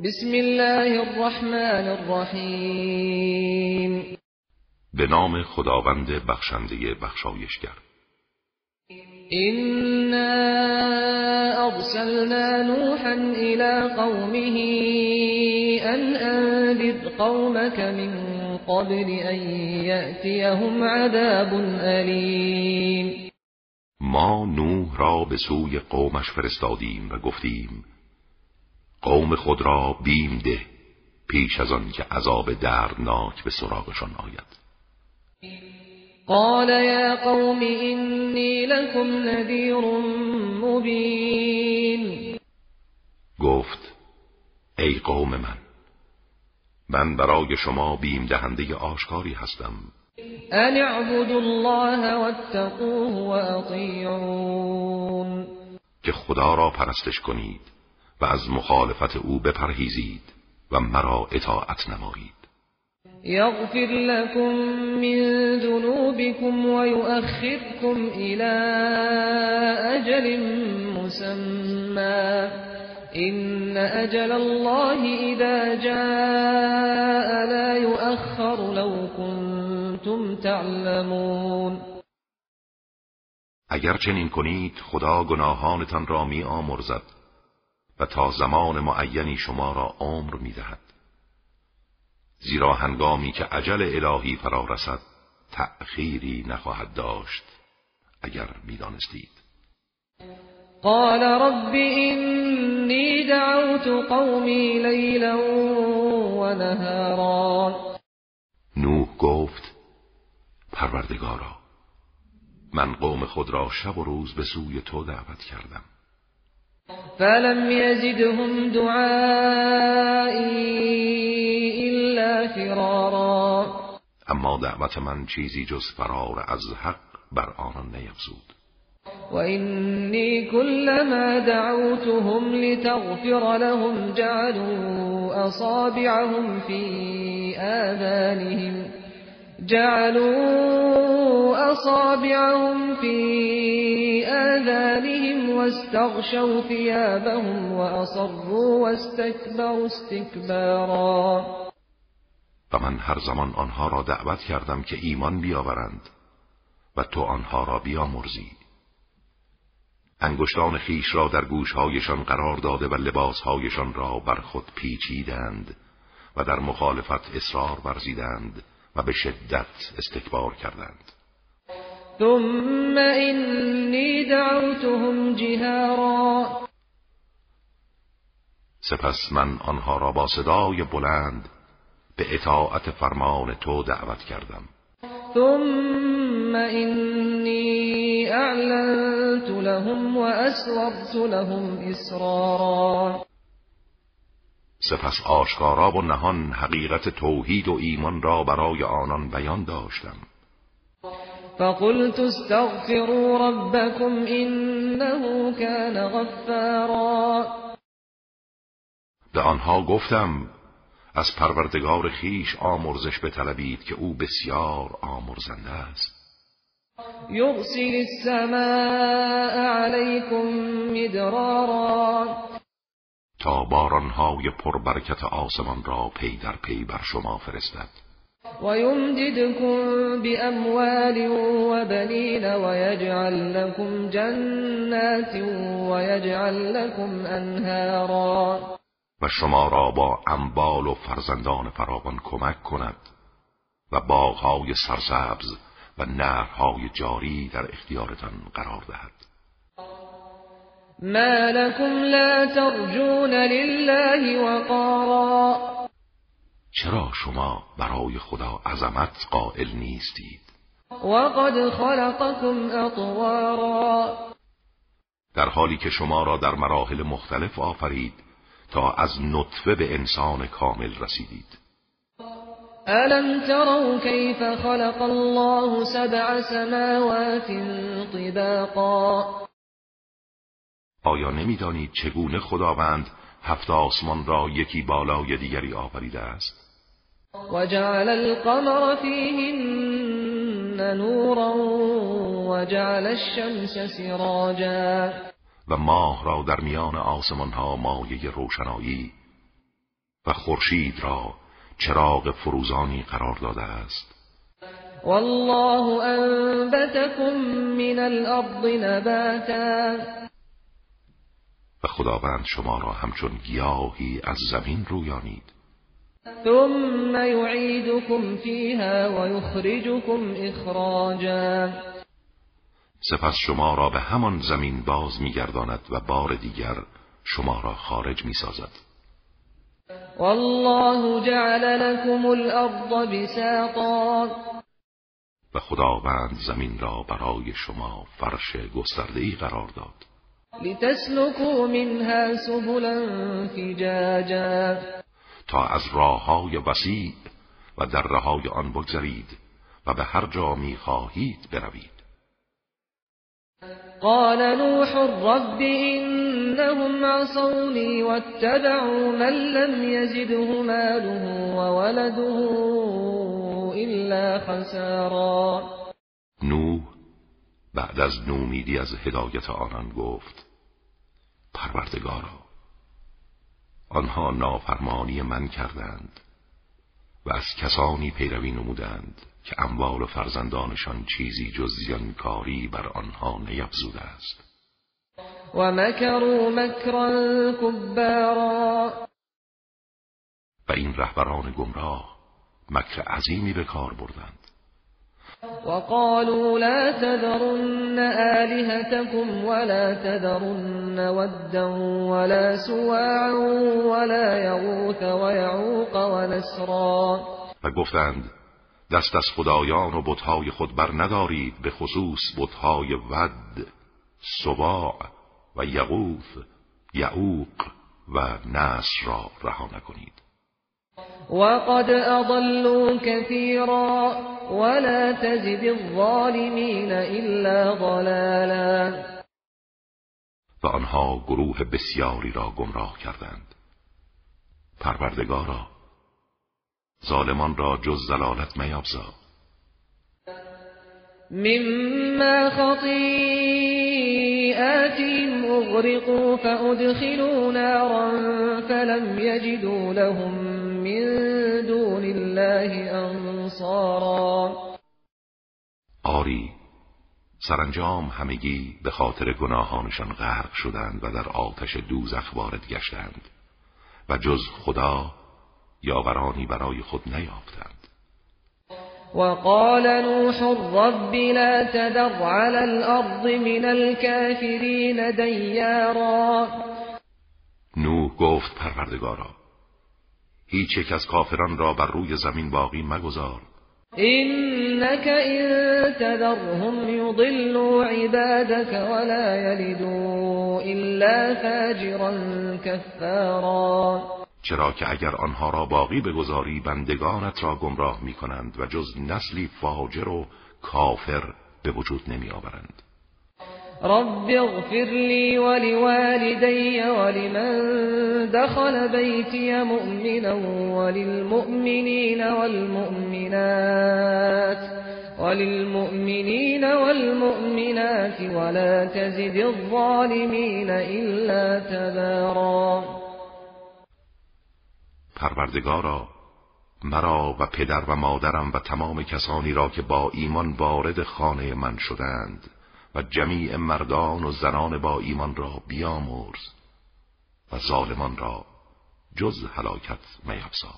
بسم الله الرحمن الرحیم به نام خداوند بخشنده بخشایشگر. إنا أرسلنا نوحا إلى قومه أن أنذر قومك من قبل أن يأتيهم عذاب أليم ما نوح را به سوی قومش فرستادیم و گفتیم قوم خود را بیم ده پیش از آن که عذاب دردناک به سراغشان آید. قال يا قوم إني لكم نذير مبين. گفت ای قوم من من برای شما بیم دهنده آشکاری هستم. أن اعبدوا الله واتقوه وأطيعون. که خدا را پرستش کنید. و از مخالفت او بپرهیزید و مرا اطاعت نمایید. يغفر لكم من ذنوبكم ويؤخركم إلى أجل مسمى إن أجل الله إذا جاء لا يؤخر لو كنتم تعلمون. اگر چنین کنید خدا گناهانتان را می آمرزد و تا زمان معینی شما را عمر می دهد. زیرا هنگامی که عجل الهی فرا رسد تأخیری نخواهد داشت اگر می‌دانستید. قال رب إني دعوت قومي ليلا ونهارا. نوح گفت پروردگارا من قوم خود را شب و روز به سوی تو دعوت کردم. فلم يزدهم دعائي إلا فرارا. اما دعوت من چیزی جز فرار از حق بر آنان نیفزود. وإني كلما دعوتهم لتغفر لهم جعلوا أصابعهم في آذانهم جعلوا أصابعهم في آذانهم واستغشوا ثيابهم وأصروا واستكبروا استكبارا. و من هر زمان آنها را دعوت کردم که ایمان بیاورند و تو آنها را بیامرزی. انگشتان خیش را در گوشهایشان قرار داده و لباسهایشان را بر خود پیچیدند و در مخالفت اصرار ورزیدند. و به شدت استکبار کردند. ثم إني دعوتهم جهارا. سپس من آنها را با صدای بلند به اطاعت فرمان تو دعوت کردم. ثم إني أعلنت لهم وأسررت لهم إسرارا. سپس آشکارا و نهان حقیقت توحید و ایمان را برای آنان بیان داشتم. فقلت استغفروا ربكم إنه كان غفارا. به آنها گفتم از پروردگار خیش آمرزش بطلبید که او بسیار آمرزنده است. يرسل السماء عليكم مدرارا. تا بارانهای پربرکت آسمان را پی در پی بر شما فرستد. ويمددكم بأموال وبنين ويجعل لكم جنات ويجعل لكم أنهارا. و شما را با اموال و فرزندان فراوان کمک کند و باغهای سرسبز و نهرهای جاری در اختیارتان قرار دهد. ما لكم لا ترجون لله وقارا. چرا شما برای خدا عظمت قائل نیستید؟ وقد خلقكم أطوارا. در حالی که شما را در مراحل مختلف آفرید تا از نطفه به انسان کامل رسیدید. ألم تروا كيف خلق الله سبع سماوات طباقا؟ آیا نمی‌دانید چگونه خداوند هفت آسمان را یکی بالای دیگری آفریده است؟ وجعل القمر فيهن نورا وجعل الشمس سراجا. و ماه را در میان آسمان ها مایه روشنایی و خورشید را چراغ فروزانی قرار داده است. والله انبتكم من الارض نباتا. و خداوند شما را همچون گیاهی از زمین رویانید. ثم يعيدكم فيها ويخرجكم اخراجا. سپس شما را به همان زمین باز میگرداند و بار دیگر شما را خارج می‌سازد. والله جعل لكم الارض بساطا. و خداوند زمین را برای شما فرش گسترده‌ای قرار داد. لتسلكوا منها سبلا فجاجا. تا از راه های وسیع و دره های آن بگذرید و به هر جا می خواهید بروید. قال نوح رب إنهم عصوني واتبعوا من لم يزده ماله وولده إلا خسارا. نوح بعد از نومیدی از هدایت آنان گفت پروردگارا آنها نافرمانی من کردند و از کسانی پیروی نمودند که اموال و فرزندانشان چیزی جز زیانکاری بر آنها نیفزوده است. و مکروا مکرا کبارا. و این رهبران گمراه مکر عظیمی به کار بردند. وقالوا لا تذرن آلهتكم ولا تذرن ودا ولا سواعا ولا يغوث ويعوق ونسرا. و گفتند دست از خدایان و بتهای خود بر ندارید به خصوص بتهای ود سواع و یغوث یعوق و نصر را رها نکنید. وقد اضلوا كثيرا ولا تزد الظالمين الا ضلالا. و آنها گروه بسیاری را گمراه کردند. پروردگارا ظالمان را جز زلالت میابزا. مما خطیئاتهم اغرقوا فادخلوا نارا فلم يجدوا لهم الله انصارا آری سرانجام همگی به خاطر گناهانشان غرق شدند و در آتش دوزخ وارد گشتند و جز خدا یاورانی برای خود نیافتند. وقال نوح رب لا تذر على الارض من الكافرین دیارا نوح گفت پروردگارا هیچ یک از کافران را بر روی زمین باقی مگذار. إنك إن تذرهم يضلوا عبادك ولا يلدوا إلا فاجرا كفارا. چرا که اگر آنها را باقی بگذاری بندگانت را گمراه می کنند و جز نسلی فاجر و کافر به وجود نمی آورند رب اغفر لي ولوالدي ولمن دخل بيتي مؤمنا وللمؤمنين والمؤمنات وللمؤمنين والمؤمنات ولا تزد الظالمين إلا تبارا پروردگارا مرا و پدر و مادرم و تمام کسانی را که با ایمان وارد خانه من شدند و جمیع مردان و زنان با ایمان را بیامرز و ظالمان را جز هلاکت میفزا